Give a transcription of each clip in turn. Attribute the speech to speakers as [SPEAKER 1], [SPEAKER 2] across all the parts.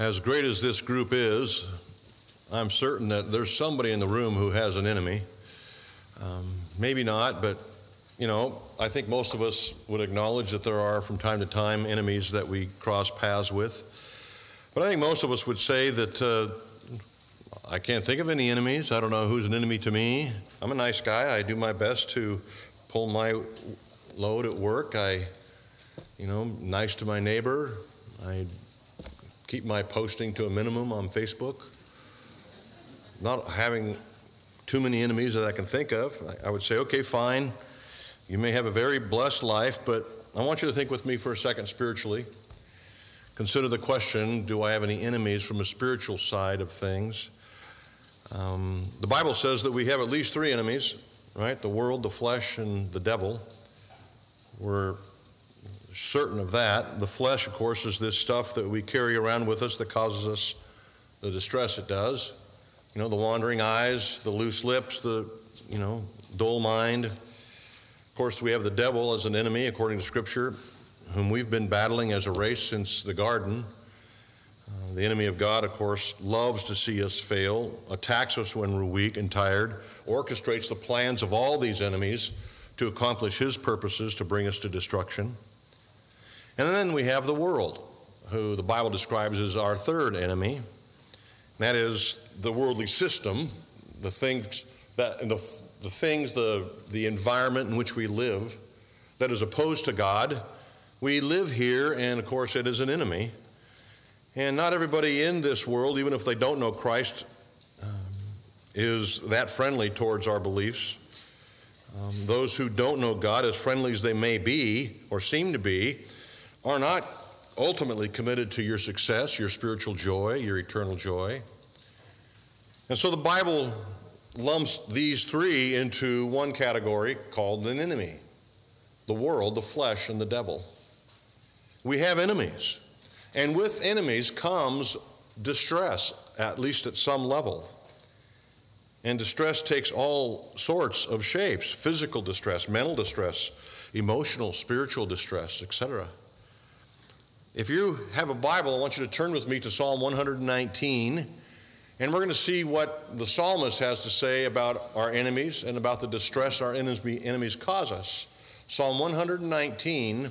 [SPEAKER 1] As great as this group is, I'm certain that there's somebody in the room who has an enemy. Um, maybe not, but you know, I think most of us would acknowledge that there are from time to time enemies that we cross paths with. But I think most of us would say that uh, I can't think of any enemies. I don't know who's an enemy to me. I'm a nice guy. I do my best to pull my load at work. I, you know, nice to my neighbor. I keep my posting to a minimum on Facebook. Not having too many enemies that I can think of, I would say, okay, fine. You may have a very blessed life, but I want you to think with me for a second spiritually. Consider the question do I have any enemies from a spiritual side of things? Um, the Bible says that we have at least three enemies, right? The world, the flesh, and the devil. We're certain of that. The flesh, of course, is this stuff that we carry around with us that causes us the distress it does. You know, the wandering eyes, the loose lips, the, you know, dull mind. Of course, we have the devil as an enemy, according to Scripture, whom we've been battling as a race since the garden. Uh, the enemy of God, of course, loves to see us fail, attacks us when we're weak and tired, orchestrates the plans of all these enemies to accomplish his purposes to bring us to destruction. And then we have the world, who the Bible describes as our third enemy. That is the worldly system, the things that the, the things, the, the environment in which we live that is opposed to God. We live here, and of course, it is an enemy. And not everybody in this world, even if they don't know Christ, um, is that friendly towards our beliefs. Um, those who don't know God, as friendly as they may be or seem to be, are not ultimately committed to your success, your spiritual joy, your eternal joy. And so the Bible lumps these three into one category called an enemy the world, the flesh, and the devil. We have enemies. And with enemies comes distress, at least at some level. And distress takes all sorts of shapes physical distress, mental distress, emotional, spiritual distress, etc. If you have a Bible, I want you to turn with me to Psalm 119, and we're going to see what the psalmist has to say about our enemies and about the distress our enemies cause us. Psalm 119,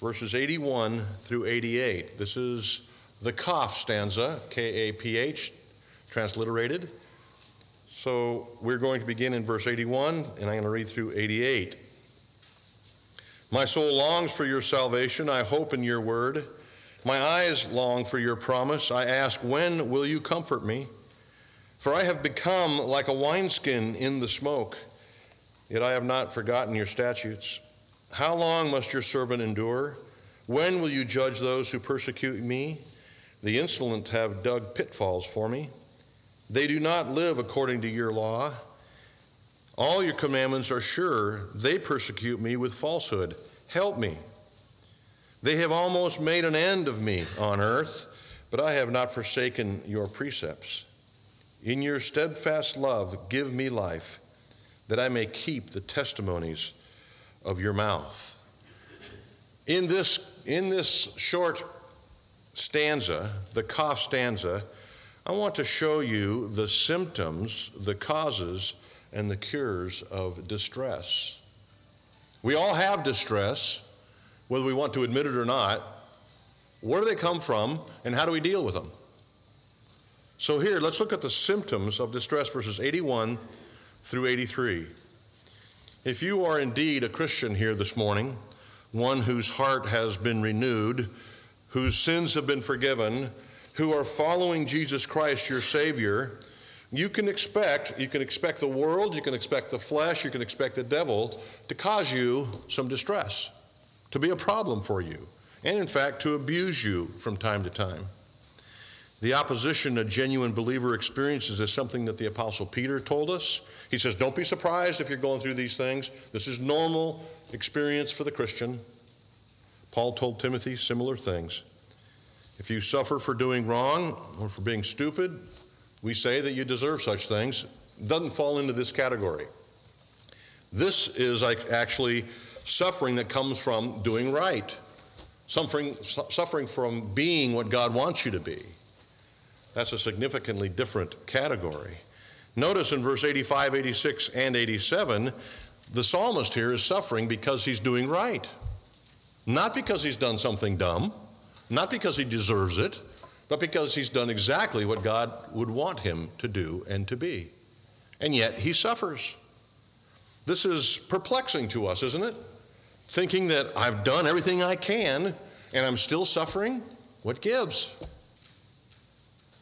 [SPEAKER 1] verses 81 through 88. This is the Kaph stanza, K A P H, transliterated. So we're going to begin in verse 81, and I'm going to read through 88. My soul longs for your salvation. I hope in your word. My eyes long for your promise. I ask, when will you comfort me? For I have become like a wineskin in the smoke, yet I have not forgotten your statutes. How long must your servant endure? When will you judge those who persecute me? The insolent have dug pitfalls for me. They do not live according to your law. All your commandments are sure. They persecute me with falsehood. Help me. They have almost made an end of me on earth, but I have not forsaken your precepts. In your steadfast love, give me life, that I may keep the testimonies of your mouth. In this, in this short stanza, the Kaph stanza, I want to show you the symptoms, the causes, and the cures of distress. We all have distress, whether we want to admit it or not. Where do they come from, and how do we deal with them? So, here, let's look at the symptoms of distress, verses 81 through 83. If you are indeed a Christian here this morning, one whose heart has been renewed, whose sins have been forgiven, who are following Jesus Christ, your Savior, you can expect you can expect the world, you can expect the flesh, you can expect the devil to cause you some distress, to be a problem for you, and in fact to abuse you from time to time. The opposition a genuine believer experiences is something that the apostle Peter told us. He says, "Don't be surprised if you're going through these things. This is normal experience for the Christian." Paul told Timothy similar things. If you suffer for doing wrong or for being stupid, we say that you deserve such things. Doesn't fall into this category. This is actually suffering that comes from doing right, suffering, suffering from being what God wants you to be. That's a significantly different category. Notice in verse 85, 86, and 87, the psalmist here is suffering because he's doing right. Not because he's done something dumb, not because he deserves it, but because he's done exactly what God would want him to do and to be. And yet he suffers. This is perplexing to us, isn't it? Thinking that I've done everything I can and I'm still suffering? What gives?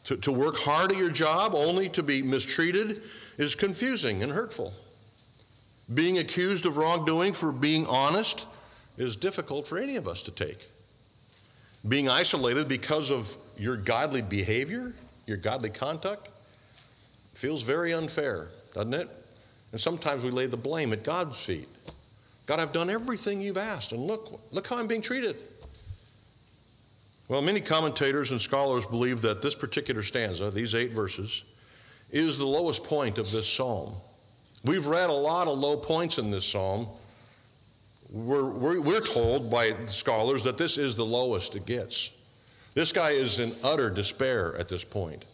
[SPEAKER 1] To, to work hard at your job only to be mistreated is confusing and hurtful. Being accused of wrongdoing for being honest is difficult for any of us to take. Being isolated because of your godly behavior, your godly conduct, feels very unfair, doesn't it? And sometimes we lay the blame at God's feet. God, I've done everything you've asked, and look, look how I'm being treated. Well, many commentators and scholars believe that this particular stanza, these eight verses, is the lowest point of this psalm. We've read a lot of low points in this psalm. We're, we're, we're told by scholars that this is the lowest it gets. This guy is in utter despair at this point.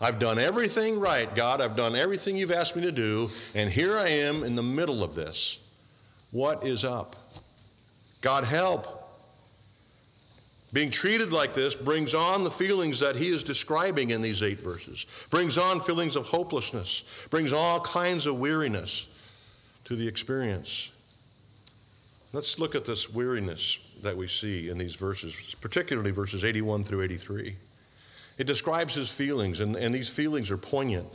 [SPEAKER 1] I've done everything right, God. I've done everything you've asked me to do, and here I am in the middle of this. What is up? God, help. Being treated like this brings on the feelings that he is describing in these eight verses, brings on feelings of hopelessness, brings all kinds of weariness to the experience. Let's look at this weariness that we see in these verses, particularly verses 81 through 83. It describes his feelings, and, and these feelings are poignant.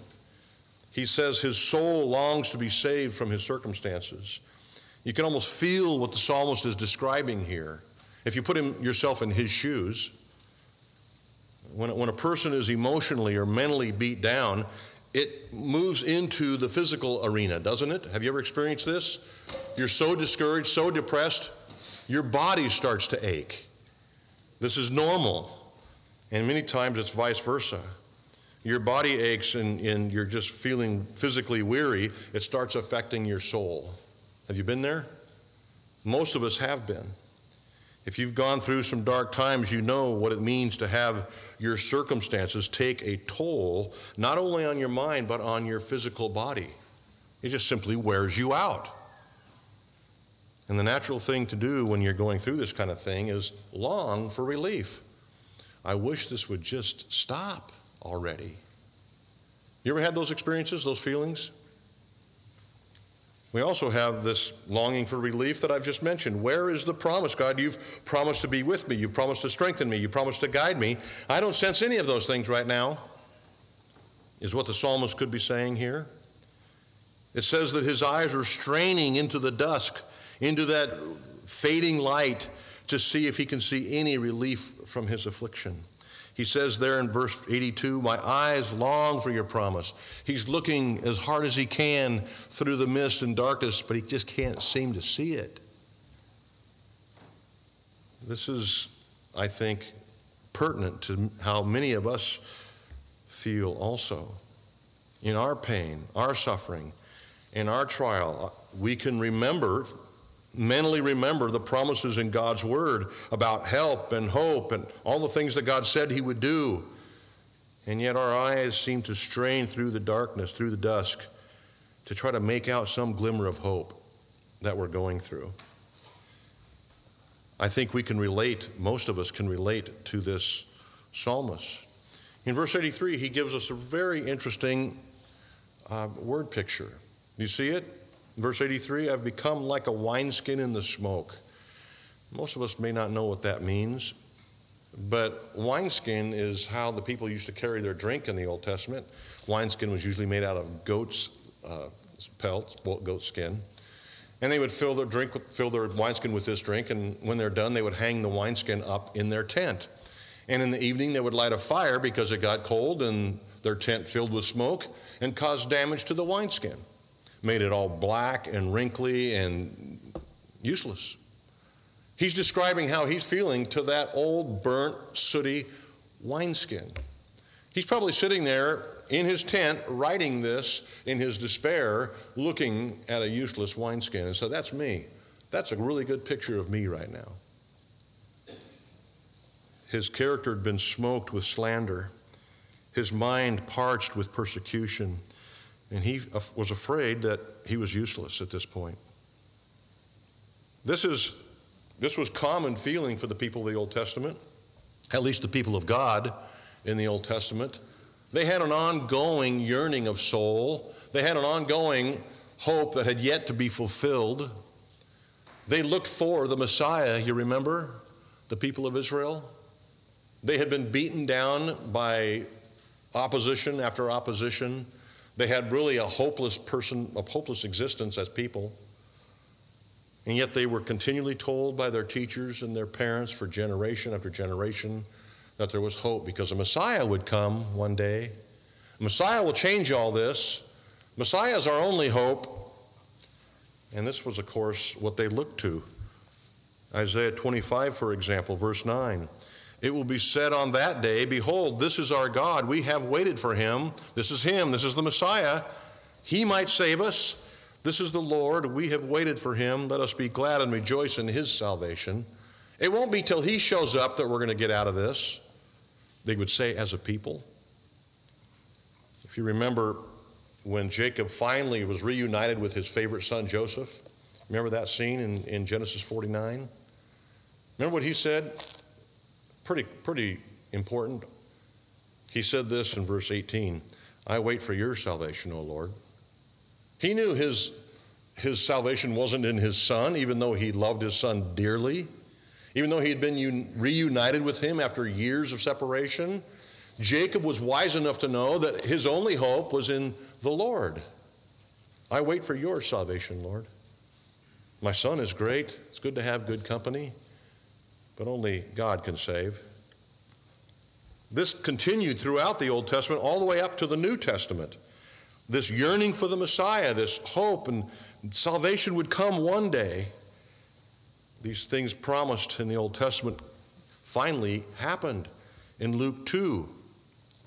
[SPEAKER 1] He says his soul longs to be saved from his circumstances. You can almost feel what the psalmist is describing here. If you put him, yourself in his shoes, when, when a person is emotionally or mentally beat down, it moves into the physical arena, doesn't it? Have you ever experienced this? You're so discouraged, so depressed, your body starts to ache. This is normal. And many times it's vice versa. Your body aches and, and you're just feeling physically weary, it starts affecting your soul. Have you been there? Most of us have been. If you've gone through some dark times, you know what it means to have your circumstances take a toll, not only on your mind, but on your physical body. It just simply wears you out. And the natural thing to do when you're going through this kind of thing is long for relief. I wish this would just stop already. You ever had those experiences, those feelings? We also have this longing for relief that I've just mentioned. Where is the promise, God? You've promised to be with me. You've promised to strengthen me. You promised to guide me. I don't sense any of those things right now, is what the psalmist could be saying here. It says that his eyes are straining into the dusk, into that fading light, to see if he can see any relief from his affliction. He says there in verse 82, My eyes long for your promise. He's looking as hard as he can through the mist and darkness, but he just can't seem to see it. This is, I think, pertinent to how many of us feel also. In our pain, our suffering, in our trial, we can remember mentally remember the promises in God's Word about help and hope and all the things that God said He would do. And yet our eyes seem to strain through the darkness, through the dusk, to try to make out some glimmer of hope that we're going through. I think we can relate, most of us can relate to this psalmist. In verse 83, he gives us a very interesting uh, word picture. Do you see it? Verse 83 I've become like a wineskin in the smoke. Most of us may not know what that means, but wineskin is how the people used to carry their drink in the Old Testament. Wineskin was usually made out of goat's uh, pelt, goat skin. And they would fill their drink, fill their wineskin with this drink, and when they're done, they would hang the wineskin up in their tent. And in the evening, they would light a fire because it got cold and their tent filled with smoke and caused damage to the wineskin made it all black and wrinkly and useless. He's describing how he's feeling to that old, burnt, sooty wineskin. He's probably sitting there in his tent writing this in his despair, looking at a useless wineskin. And so that's me. That's a really good picture of me right now. His character had been smoked with slander. his mind parched with persecution, and he was afraid that he was useless at this point. This, is, this was common feeling for the people of the Old Testament, at least the people of God in the Old Testament. They had an ongoing yearning of soul, they had an ongoing hope that had yet to be fulfilled. They looked for the Messiah, you remember, the people of Israel? They had been beaten down by opposition after opposition. They had really a hopeless person, a hopeless existence as people. And yet they were continually told by their teachers and their parents for generation after generation that there was hope because a Messiah would come one day. Messiah will change all this. Messiah is our only hope. And this was, of course, what they looked to. Isaiah 25, for example, verse 9. It will be said on that day, Behold, this is our God. We have waited for him. This is him. This is the Messiah. He might save us. This is the Lord. We have waited for him. Let us be glad and rejoice in his salvation. It won't be till he shows up that we're going to get out of this, they would say as a people. If you remember when Jacob finally was reunited with his favorite son Joseph, remember that scene in, in Genesis 49? Remember what he said? Pretty, pretty important. He said this in verse 18 I wait for your salvation, O Lord. He knew his, his salvation wasn't in his son, even though he loved his son dearly, even though he had been un- reunited with him after years of separation. Jacob was wise enough to know that his only hope was in the Lord. I wait for your salvation, Lord. My son is great. It's good to have good company, but only God can save. This continued throughout the Old Testament all the way up to the New Testament this yearning for the Messiah, this hope and salvation would come one day. These things promised in the Old Testament finally happened in Luke 2,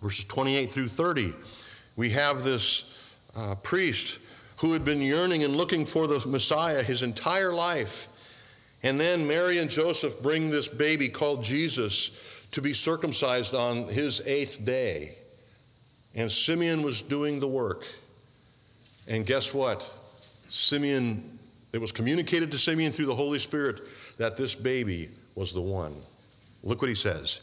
[SPEAKER 1] verses 28 through 30. We have this uh, priest who had been yearning and looking for the Messiah his entire life. And then Mary and Joseph bring this baby called Jesus to be circumcised on his eighth day. And Simeon was doing the work. And guess what? Simeon, it was communicated to Simeon through the Holy Spirit that this baby was the one. Look what he says.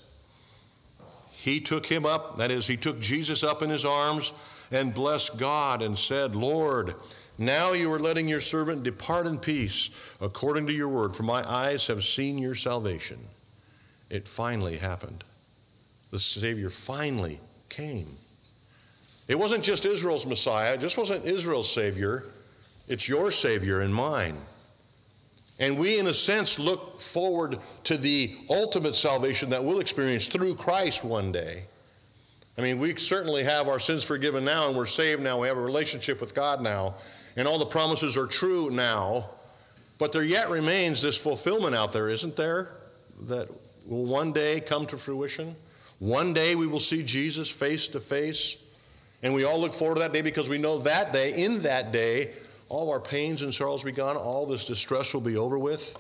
[SPEAKER 1] He took him up, that is, he took Jesus up in his arms and blessed God and said, Lord, now you are letting your servant depart in peace according to your word, for my eyes have seen your salvation. It finally happened. The Savior finally came. It wasn't just Israel's Messiah, it just wasn't Israel's Savior, it's your Savior and mine. And we, in a sense, look forward to the ultimate salvation that we'll experience through Christ one day. I mean, we certainly have our sins forgiven now, and we're saved now. We have a relationship with God now, and all the promises are true now. But there yet remains this fulfillment out there, isn't there? That will one day come to fruition. One day we will see Jesus face to face. And we all look forward to that day because we know that day, in that day, all our pains and sorrows will be gone, all this distress will be over with.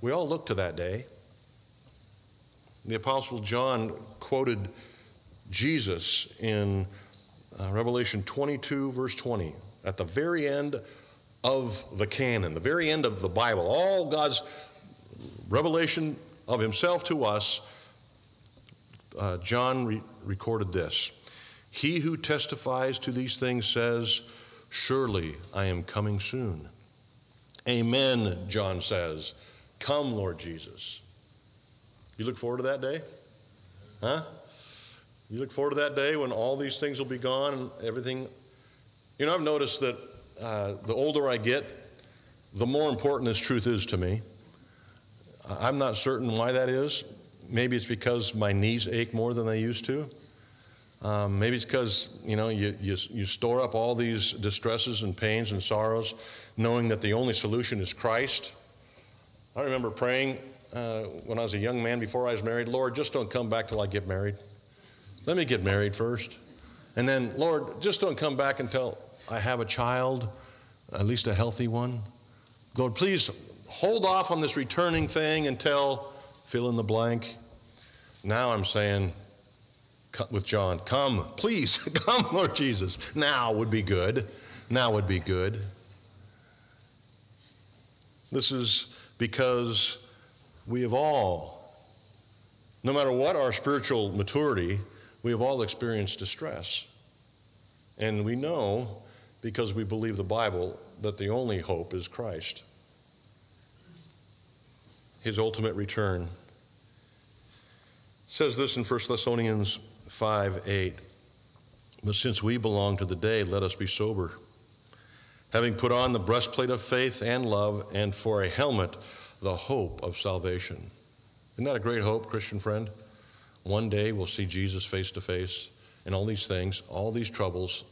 [SPEAKER 1] We all look to that day. The Apostle John quoted Jesus in uh, Revelation 22, verse 20, at the very end of the canon, the very end of the Bible, all God's revelation of Himself to us. Uh, John re- recorded this he who testifies to these things says, Surely I am coming soon. Amen, John says. Come, Lord Jesus. You look forward to that day? Huh? You look forward to that day when all these things will be gone and everything. You know, I've noticed that uh, the older I get, the more important this truth is to me. I'm not certain why that is. Maybe it's because my knees ache more than they used to. Um, maybe it's because you know you, you, you store up all these distresses and pains and sorrows, knowing that the only solution is Christ. I remember praying uh, when I was a young man before I was married, Lord, just don't come back till I get married. Let me get married first, and then Lord, just don't come back until I have a child, at least a healthy one. Lord, please hold off on this returning thing until fill in the blank. Now I'm saying with John, Come, please, come, Lord Jesus. Now would be good. Now would be good. This is because we have all, no matter what our spiritual maturity, we have all experienced distress. And we know, because we believe the Bible, that the only hope is Christ, his ultimate return. It says this in 1 Thessalonians 5 8. But since we belong to the day, let us be sober, having put on the breastplate of faith and love, and for a helmet, the hope of salvation. Isn't that a great hope, Christian friend? One day we'll see Jesus face to face, and all these things, all these troubles,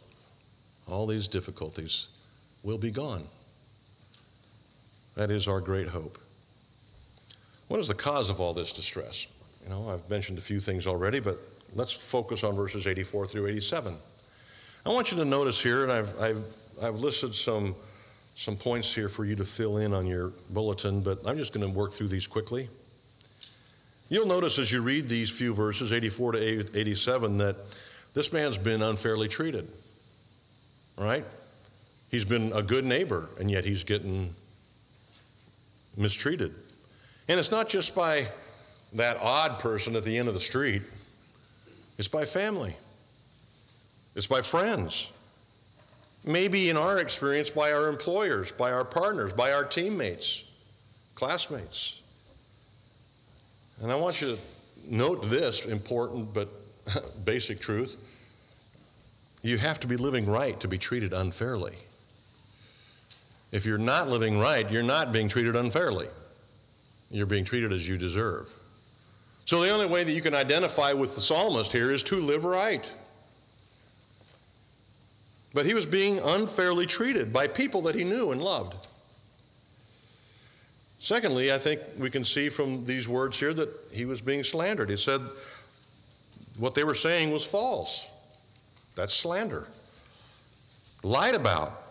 [SPEAKER 1] all these difficulties will be gone. That is our great hope. What is the cause of all this distress? You know, I've mentioned a few things already, but let's focus on verses 84 through 87. I want you to notice here, and I've, I've, I've listed some, some points here for you to fill in on your bulletin, but I'm just going to work through these quickly. You'll notice as you read these few verses, 84 to 87, that this man's been unfairly treated. Right? He's been a good neighbor, and yet he's getting mistreated. And it's not just by that odd person at the end of the street, it's by family, it's by friends. Maybe in our experience, by our employers, by our partners, by our teammates, classmates. And I want you to note this important but basic truth. You have to be living right to be treated unfairly. If you're not living right, you're not being treated unfairly. You're being treated as you deserve. So the only way that you can identify with the psalmist here is to live right. But he was being unfairly treated by people that he knew and loved. Secondly, I think we can see from these words here that he was being slandered. He said what they were saying was false. That's slander. Lied about.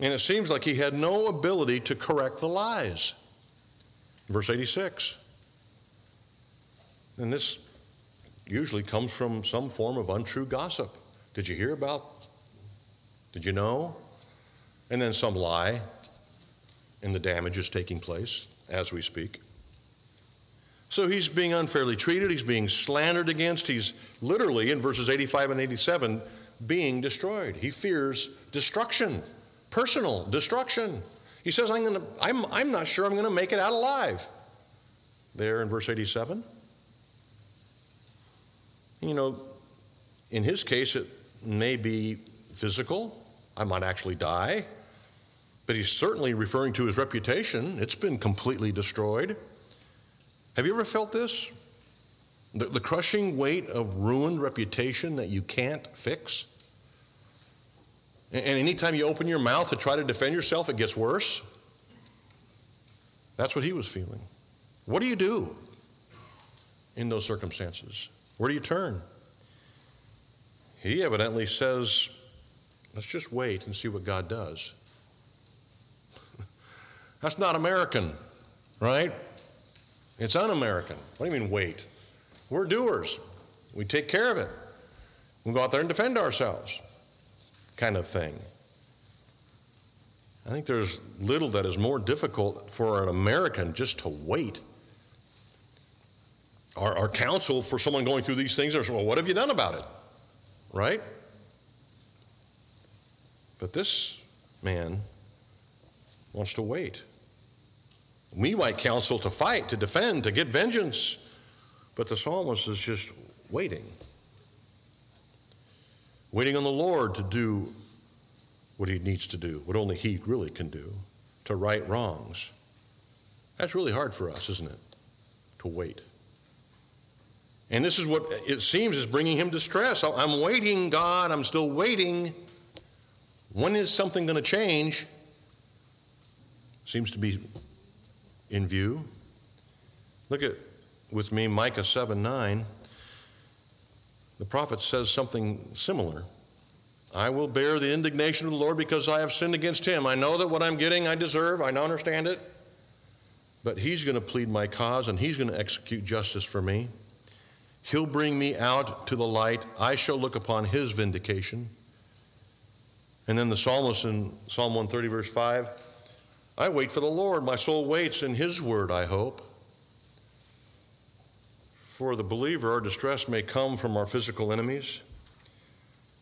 [SPEAKER 1] And it seems like he had no ability to correct the lies. Verse 86. And this usually comes from some form of untrue gossip. Did you hear about? Did you know? And then some lie, and the damage is taking place as we speak. So he's being unfairly treated, he's being slandered against, he's literally, in verses 85 and 87, being destroyed. He fears destruction, personal destruction. He says, I'm, gonna, I'm, I'm not sure I'm going to make it out alive. There in verse 87. You know, in his case, it may be physical. I might actually die. But he's certainly referring to his reputation. It's been completely destroyed. Have you ever felt this? The, the crushing weight of ruined reputation that you can't fix? And, and anytime you open your mouth to try to defend yourself, it gets worse. That's what he was feeling. What do you do in those circumstances? Where do you turn? He evidently says, let's just wait and see what God does. That's not American, right? It's un American. What do you mean, wait? We're doers. We take care of it. We go out there and defend ourselves, kind of thing. I think there's little that is more difficult for an American just to wait our, our counsel for someone going through these things is, well, what have you done about it? Right? But this man wants to wait. We might counsel to fight, to defend, to get vengeance, but the psalmist is just waiting. Waiting on the Lord to do what he needs to do, what only he really can do, to right wrongs. That's really hard for us, isn't it? To wait. And this is what it seems is bringing him distress. I'm waiting, God, I'm still waiting. When is something going to change? Seems to be in view. Look at with me Micah 7 9. The prophet says something similar. I will bear the indignation of the Lord because I have sinned against him. I know that what I'm getting I deserve, I now understand it. But he's going to plead my cause and he's going to execute justice for me. He'll bring me out to the light. I shall look upon his vindication. And then the psalmist in Psalm 130, verse 5 I wait for the Lord. My soul waits in his word, I hope. For the believer, our distress may come from our physical enemies,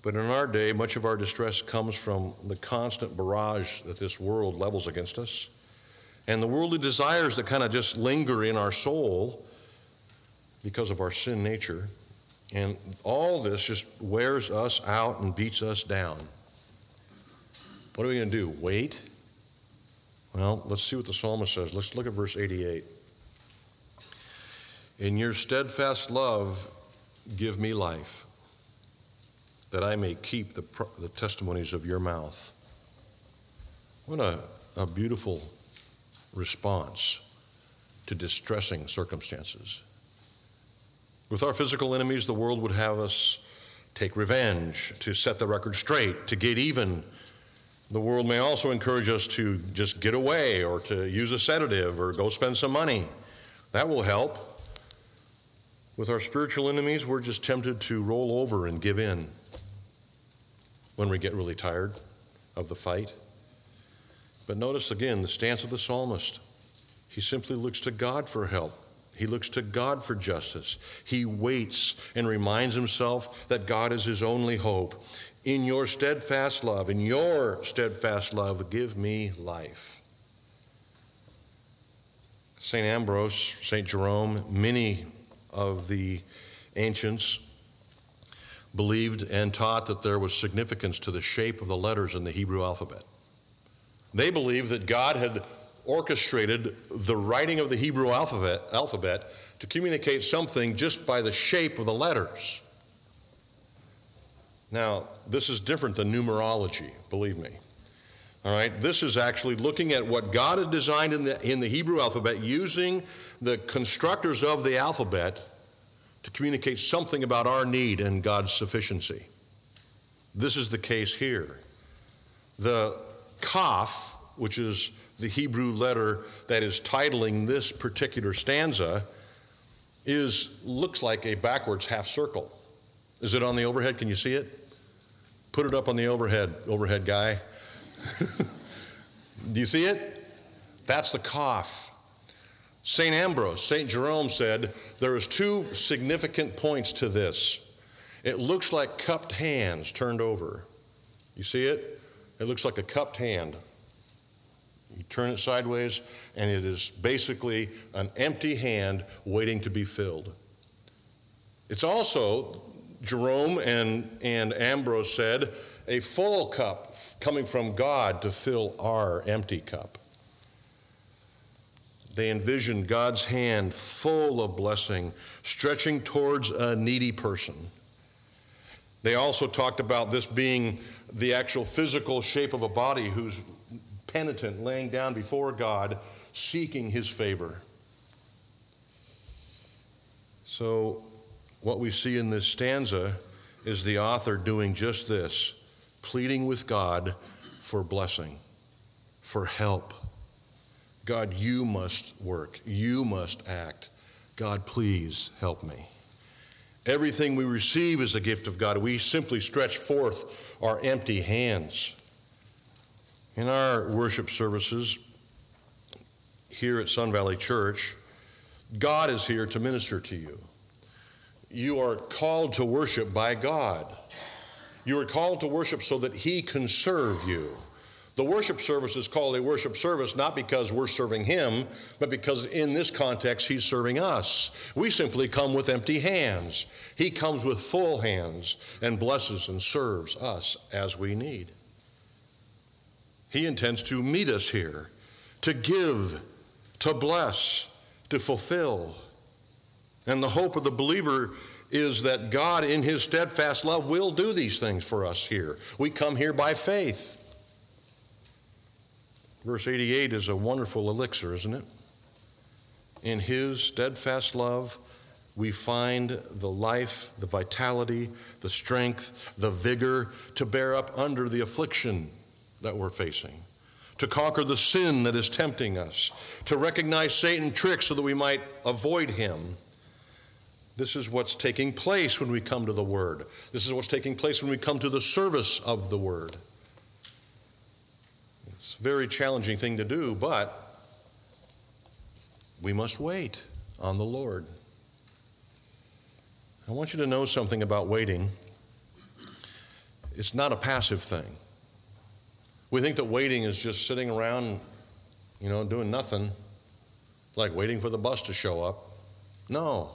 [SPEAKER 1] but in our day, much of our distress comes from the constant barrage that this world levels against us and the worldly desires that kind of just linger in our soul because of our sin nature. And all this just wears us out and beats us down. What are we going to do? Wait? Well, let's see what the psalmist says. Let's look at verse 88. In your steadfast love, give me life, that I may keep the, the testimonies of your mouth. What a, a beautiful response to distressing circumstances. With our physical enemies, the world would have us take revenge, to set the record straight, to get even. The world may also encourage us to just get away or to use a sedative or go spend some money. That will help. With our spiritual enemies, we're just tempted to roll over and give in when we get really tired of the fight. But notice again the stance of the psalmist. He simply looks to God for help. He looks to God for justice. He waits and reminds himself that God is his only hope. In your steadfast love, in your steadfast love, give me life. St. Ambrose, St. Jerome, many of the ancients believed and taught that there was significance to the shape of the letters in the Hebrew alphabet. They believed that God had orchestrated the writing of the Hebrew alphabet, alphabet to communicate something just by the shape of the letters. Now, this is different than numerology, believe me. All right, this is actually looking at what God has designed in the, in the Hebrew alphabet using the constructors of the alphabet to communicate something about our need and God's sufficiency. This is the case here. The Kaf, which is the Hebrew letter that is titling this particular stanza, is looks like a backwards half circle. Is it on the overhead? Can you see it? Put it up on the overhead, overhead guy. Do you see it? That's the Kaf. St. Ambrose, St. Jerome said there is two significant points to this. It looks like cupped hands turned over. You see it? It looks like a cupped hand. You turn it sideways, and it is basically an empty hand waiting to be filled. It's also, Jerome and, and Ambrose said, a full cup coming from God to fill our empty cup. They envisioned God's hand full of blessing, stretching towards a needy person. They also talked about this being the actual physical shape of a body who's penitent, laying down before God, seeking his favor. So, what we see in this stanza is the author doing just this pleading with God for blessing, for help. God, you must work, you must act. God, please help me. Everything we receive is a gift of God. We simply stretch forth our empty hands. In our worship services here at Sun Valley Church, God is here to minister to you. You are called to worship by God. You are called to worship so that He can serve you. The worship service is called a worship service not because we're serving him, but because in this context he's serving us. We simply come with empty hands. He comes with full hands and blesses and serves us as we need. He intends to meet us here, to give, to bless, to fulfill. And the hope of the believer is that God, in his steadfast love, will do these things for us here. We come here by faith. Verse 88 is a wonderful elixir, isn't it? In His steadfast love, we find the life, the vitality, the strength, the vigor to bear up under the affliction that we're facing, to conquer the sin that is tempting us, to recognize Satan's tricks so that we might avoid him. This is what's taking place when we come to the Word. This is what's taking place when we come to the service of the Word. It's a very challenging thing to do, but we must wait on the Lord. I want you to know something about waiting. It's not a passive thing. We think that waiting is just sitting around, you know, doing nothing, like waiting for the bus to show up. No.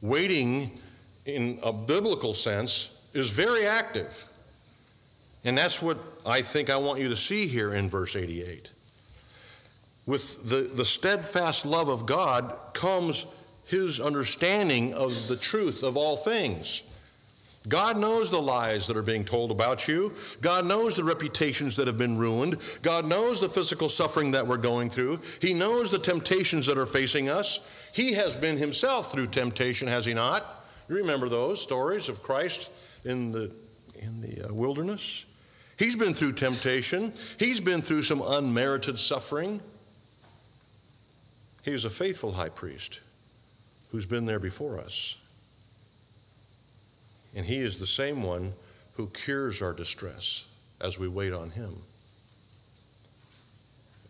[SPEAKER 1] Waiting, in a biblical sense, is very active. And that's what I think I want you to see here in verse 88. With the, the steadfast love of God comes his understanding of the truth of all things. God knows the lies that are being told about you. God knows the reputations that have been ruined. God knows the physical suffering that we're going through. He knows the temptations that are facing us. He has been himself through temptation, has he not? You remember those stories of Christ in the, in the uh, wilderness? He's been through temptation, he's been through some unmerited suffering. He was a faithful high priest who's been there before us. And He is the same one who cures our distress as we wait on Him.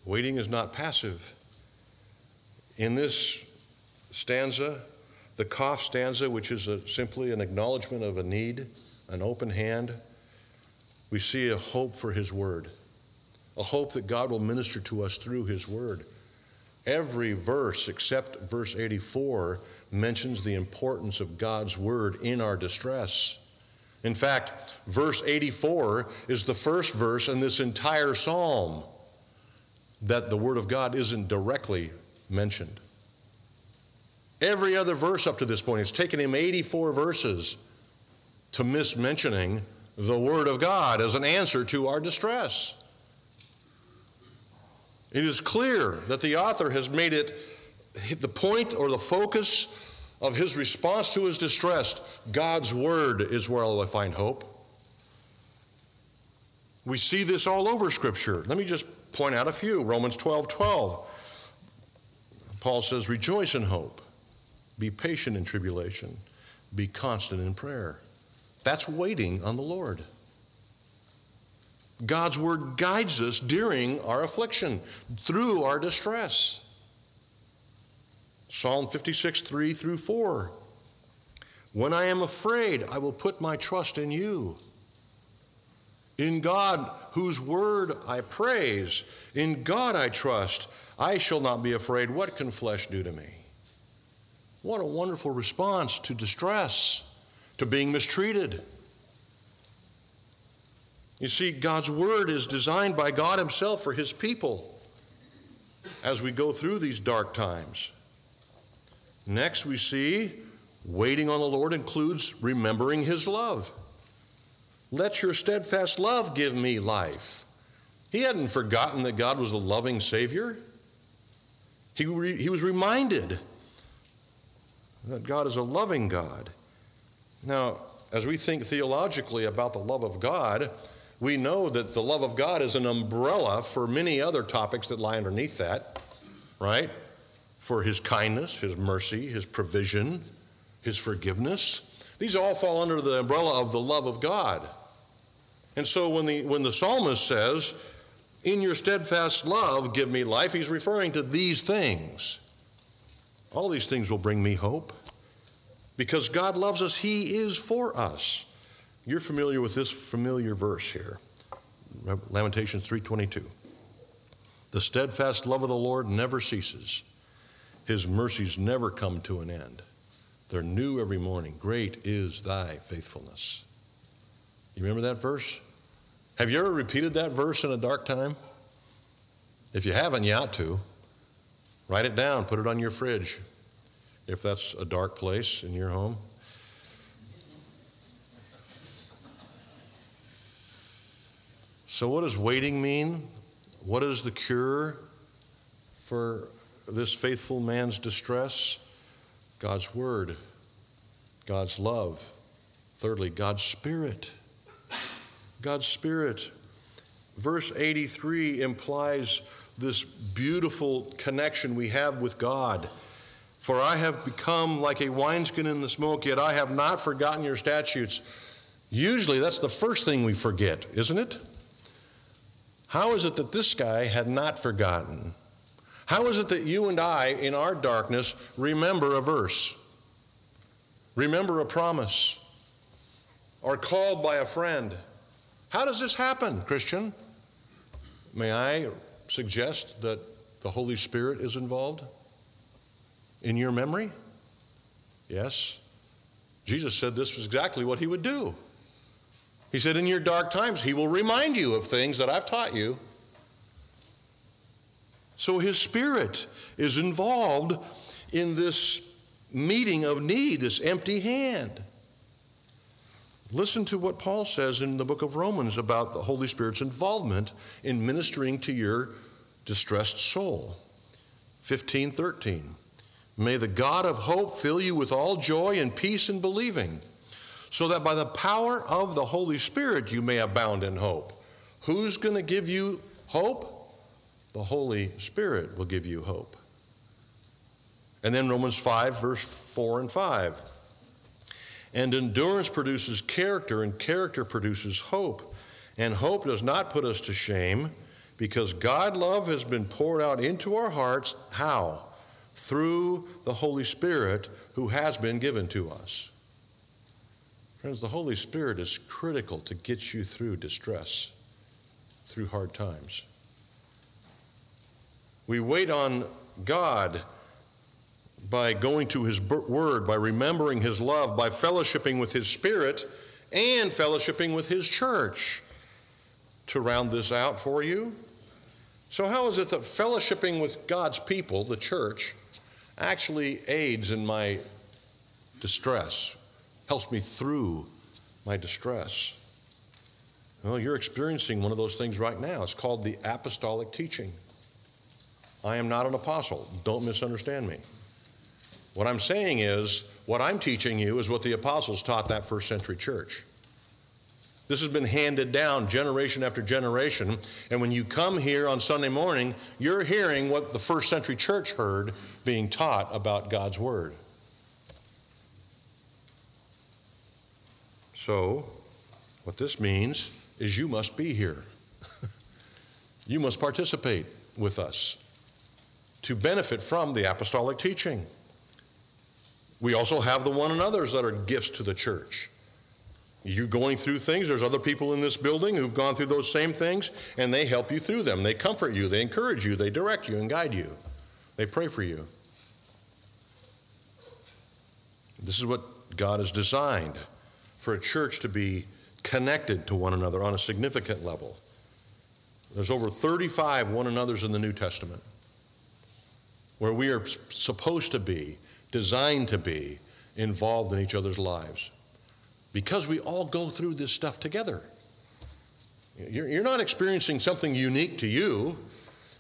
[SPEAKER 1] Waiting is not passive. In this stanza, the Kaf stanza, which is a, simply an acknowledgement of a need, an open hand, we see a hope for His Word, a hope that God will minister to us through His Word. Every verse except verse 84 mentions the importance of God's word in our distress. In fact, verse 84 is the first verse in this entire psalm that the word of God isn't directly mentioned. Every other verse up to this point, it's taken him 84 verses to miss mentioning the word of God as an answer to our distress. It is clear that the author has made it the point or the focus of his response to his distress. God's word is where I find hope. We see this all over Scripture. Let me just point out a few. Romans 12 12. Paul says, Rejoice in hope, be patient in tribulation, be constant in prayer. That's waiting on the Lord. God's word guides us during our affliction, through our distress. Psalm 56, 3 through 4. When I am afraid, I will put my trust in you. In God, whose word I praise, in God I trust, I shall not be afraid. What can flesh do to me? What a wonderful response to distress, to being mistreated. You see, God's Word is designed by God Himself for His people as we go through these dark times. Next, we see waiting on the Lord includes remembering His love. Let your steadfast love give me life. He hadn't forgotten that God was a loving Savior. He, re, he was reminded that God is a loving God. Now, as we think theologically about the love of God, we know that the love of God is an umbrella for many other topics that lie underneath that, right? For his kindness, his mercy, his provision, his forgiveness. These all fall under the umbrella of the love of God. And so when the, when the psalmist says, In your steadfast love, give me life, he's referring to these things. All these things will bring me hope. Because God loves us, He is for us. You're familiar with this familiar verse here. Lamentations 3:22. The steadfast love of the Lord never ceases. His mercies never come to an end. They're new every morning. Great is thy faithfulness. You remember that verse? Have you ever repeated that verse in a dark time? If you haven't, you ought to. Write it down, put it on your fridge, if that's a dark place in your home. So, what does waiting mean? What is the cure for this faithful man's distress? God's Word, God's love. Thirdly, God's Spirit. God's Spirit. Verse 83 implies this beautiful connection we have with God. For I have become like a wineskin in the smoke, yet I have not forgotten your statutes. Usually that's the first thing we forget, isn't it? How is it that this guy had not forgotten? How is it that you and I, in our darkness, remember a verse, remember a promise, are called by a friend? How does this happen, Christian? May I suggest that the Holy Spirit is involved in your memory? Yes. Jesus said this was exactly what he would do. He said, In your dark times, he will remind you of things that I've taught you. So his spirit is involved in this meeting of need, this empty hand. Listen to what Paul says in the book of Romans about the Holy Spirit's involvement in ministering to your distressed soul. 1513. May the God of hope fill you with all joy and peace in believing, so that by the power of the Holy Spirit you may abound in hope. Who's going to give you hope? The Holy Spirit will give you hope. And then Romans 5, verse 4 and 5. And endurance produces character, and character produces hope. And hope does not put us to shame because God love has been poured out into our hearts. How? Through the Holy Spirit who has been given to us. Friends, the Holy Spirit is critical to get you through distress, through hard times. We wait on God by going to His Word, by remembering His love, by fellowshipping with His Spirit, and fellowshipping with His church. To round this out for you, so how is it that fellowshipping with God's people, the church, actually aids in my distress, helps me through my distress? Well, you're experiencing one of those things right now. It's called the apostolic teaching. I am not an apostle. Don't misunderstand me. What I'm saying is, what I'm teaching you is what the apostles taught that first century church. This has been handed down generation after generation. And when you come here on Sunday morning, you're hearing what the first century church heard being taught about God's Word. So, what this means is you must be here. you must participate with us to benefit from the apostolic teaching. We also have the one another's that are gifts to the church. You're going through things, there's other people in this building who've gone through those same things, and they help you through them. They comfort you, they encourage you, they direct you and guide you, they pray for you. This is what God has designed for a church to be connected to one another on a significant level. There's over 35 one another's in the New Testament where we are supposed to be designed to be involved in each other's lives because we all go through this stuff together. You're, not experiencing something unique to you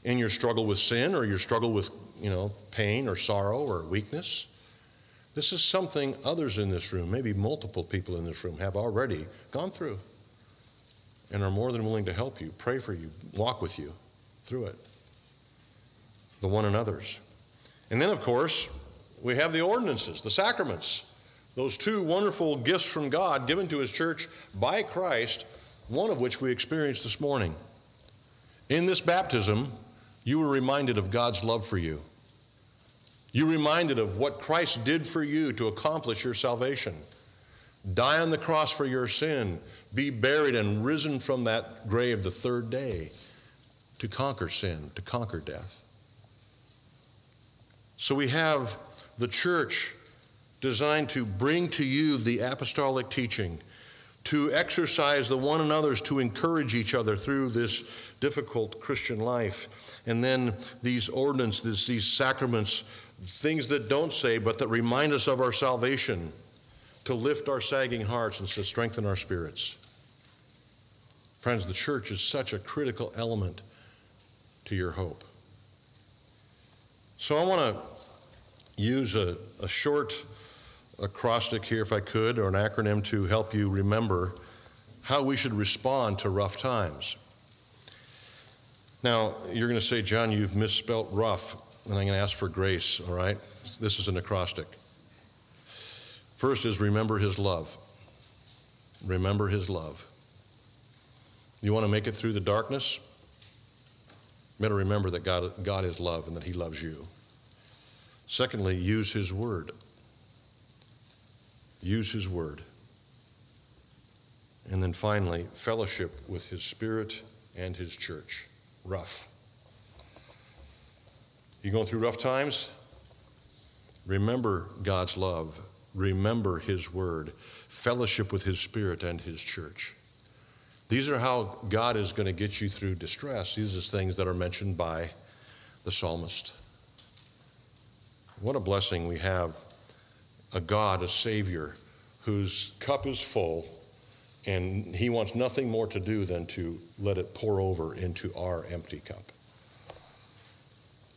[SPEAKER 1] in your struggle with sin or your struggle with you know, pain or sorrow or weakness. This is something others in this room, maybe multiple people in this room, have already gone through and are more than willing to help you, pray for you, walk with you through it. The one another's. And then, of course, we have the ordinances, the sacraments, those two wonderful gifts from God given to His church by Christ, one of which we experienced this morning. In this baptism, you were reminded of God's love for you. You reminded of what Christ did for you to accomplish your salvation. Die on the cross for your sin, be buried and risen from that grave the third day to conquer sin, to conquer death. So we have the church designed to bring to you the apostolic teaching, to exercise the one another's to encourage each other through this difficult Christian life. And then these ordinances, these sacraments, things that don't say but that remind us of our salvation, to lift our sagging hearts and to strengthen our spirits. Friends, the church is such a critical element to your hope. So I want to use a, a short acrostic here, if I could, or an acronym to help you remember how we should respond to rough times. Now, you're going to say, John, you've misspelt rough. And I'm going to ask for grace, all right? This is an acrostic. First is remember his love. Remember his love. You want to make it through the darkness? You better remember that God, God is love and that he loves you. Secondly, use his word. Use his word. And then finally, fellowship with his spirit and his church. Rough. You going through rough times? Remember God's love. Remember his word. Fellowship with his spirit and his church. These are how God is going to get you through distress. These are things that are mentioned by the psalmist. What a blessing we have a God, a Savior, whose cup is full, and He wants nothing more to do than to let it pour over into our empty cup.